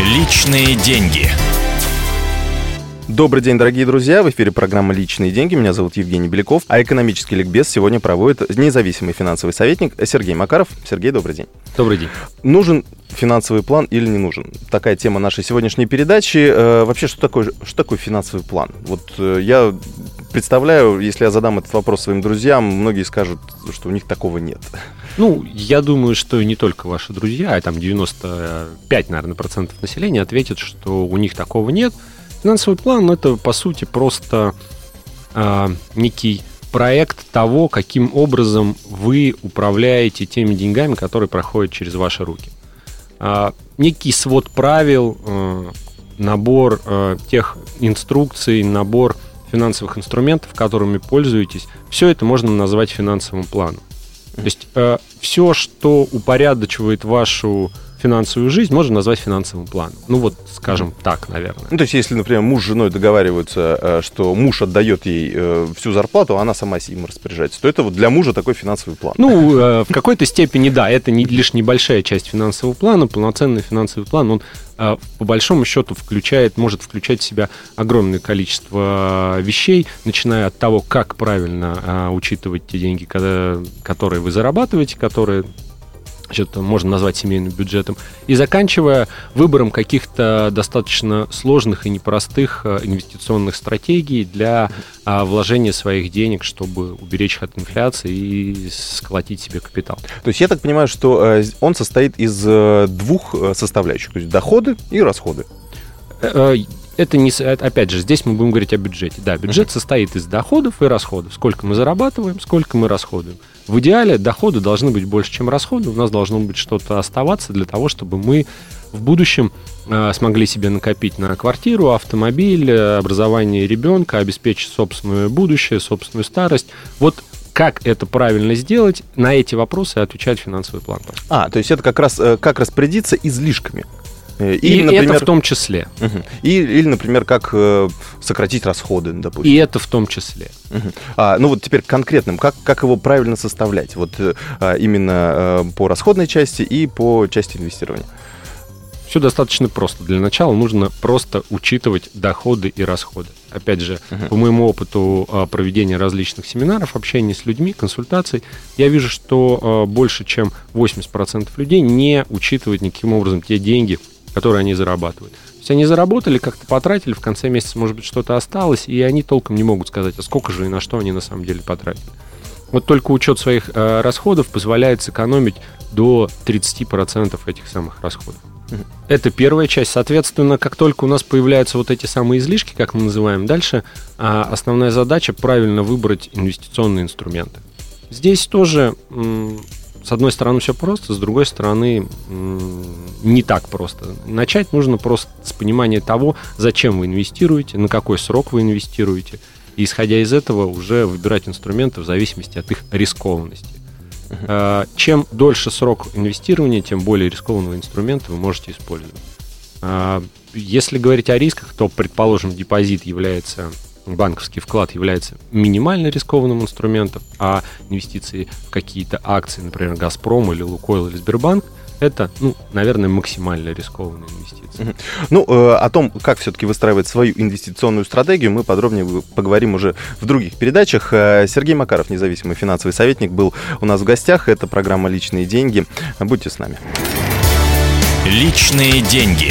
Личные деньги. Добрый день, дорогие друзья. В эфире программа «Личные деньги». Меня зовут Евгений Беляков. А экономический ликбез сегодня проводит независимый финансовый советник Сергей Макаров. Сергей, добрый день. Добрый день. Нужен финансовый план или не нужен? Такая тема нашей сегодняшней передачи. Э, вообще, что такое, что такое финансовый план? Вот э, я представляю, если я задам этот вопрос своим друзьям, многие скажут, что у них такого нет. Ну, я думаю, что не только ваши друзья, а там 95, наверное, процентов населения ответят, что у них такого нет – Финансовый план это по сути просто э, некий проект того, каким образом вы управляете теми деньгами, которые проходят через ваши руки. Э, некий свод правил, э, набор э, тех инструкций, набор финансовых инструментов, которыми пользуетесь, все это можно назвать финансовым планом. То есть э, все, что упорядочивает вашу финансовую жизнь можно назвать финансовым планом. Ну вот, скажем так, наверное. Ну, то есть, если, например, муж с женой договариваются, э, что муж отдает ей э, всю зарплату, а она сама им распоряжается, то это вот для мужа такой финансовый план. Ну, э, в какой-то степени, да, это не, лишь небольшая часть финансового плана, полноценный финансовый план, он по большому счету включает, может включать в себя огромное количество вещей, начиная от того, как правильно учитывать те деньги, которые вы зарабатываете, которые что-то можно назвать семейным бюджетом, и заканчивая выбором каких-то достаточно сложных и непростых э, инвестиционных стратегий для а, вложения своих денег, чтобы уберечь их от инфляции и сколотить себе капитал. То есть я так понимаю, что э, он состоит из э, двух составляющих, то есть доходы и расходы это не, опять же, здесь мы будем говорить о бюджете. Да, бюджет uh-huh. состоит из доходов и расходов. Сколько мы зарабатываем, сколько мы расходуем. В идеале доходы должны быть больше, чем расходы. У нас должно быть что-то оставаться для того, чтобы мы в будущем э, смогли себе накопить на квартиру, автомобиль, образование ребенка, обеспечить собственное будущее, собственную старость. Вот как это правильно сделать, на эти вопросы отвечает финансовый план. А, то есть это как раз э, как распорядиться излишками. Э, или, и например, это в том числе. Угу. И, или, например, как э, сократить расходы, допустим. И это в том числе. Угу. А, ну вот теперь конкретным, как, как его правильно составлять? Вот э, а, именно э, по расходной части и по части инвестирования. Все достаточно просто. Для начала нужно просто учитывать доходы и расходы. Опять же, uh-huh. по моему опыту а, проведения различных семинаров, общения с людьми, консультаций, я вижу, что а, больше чем 80% людей не учитывают никаким образом те деньги, которые они зарабатывают. То есть они заработали, как-то потратили, в конце месяца, может быть, что-то осталось, и они толком не могут сказать, а сколько же и на что они на самом деле потратили. Вот только учет своих э, расходов позволяет сэкономить до 30% этих самых расходов. Это первая часть. Соответственно, как только у нас появляются вот эти самые излишки, как мы называем, дальше а, основная задача правильно выбрать инвестиционные инструменты. Здесь тоже с одной стороны все просто, с другой стороны не так просто. Начать нужно просто с понимания того, зачем вы инвестируете, на какой срок вы инвестируете, и исходя из этого уже выбирать инструменты в зависимости от их рискованности. Uh-huh. Чем дольше срок инвестирования, тем более рискованного инструмента вы можете использовать. А, если говорить о рисках, то, предположим, депозит является банковский вклад является минимально рискованным инструментом, а инвестиции в какие-то акции, например, Газпром или Лукойл или Сбербанк, это, ну, наверное, максимально рискованные инвестиции. Ну, э, о том, как все-таки выстраивать свою инвестиционную стратегию, мы подробнее поговорим уже в других передачах. Э, Сергей Макаров, независимый финансовый советник, был у нас в гостях. Это программа «Личные деньги». Будьте с нами. «Личные деньги».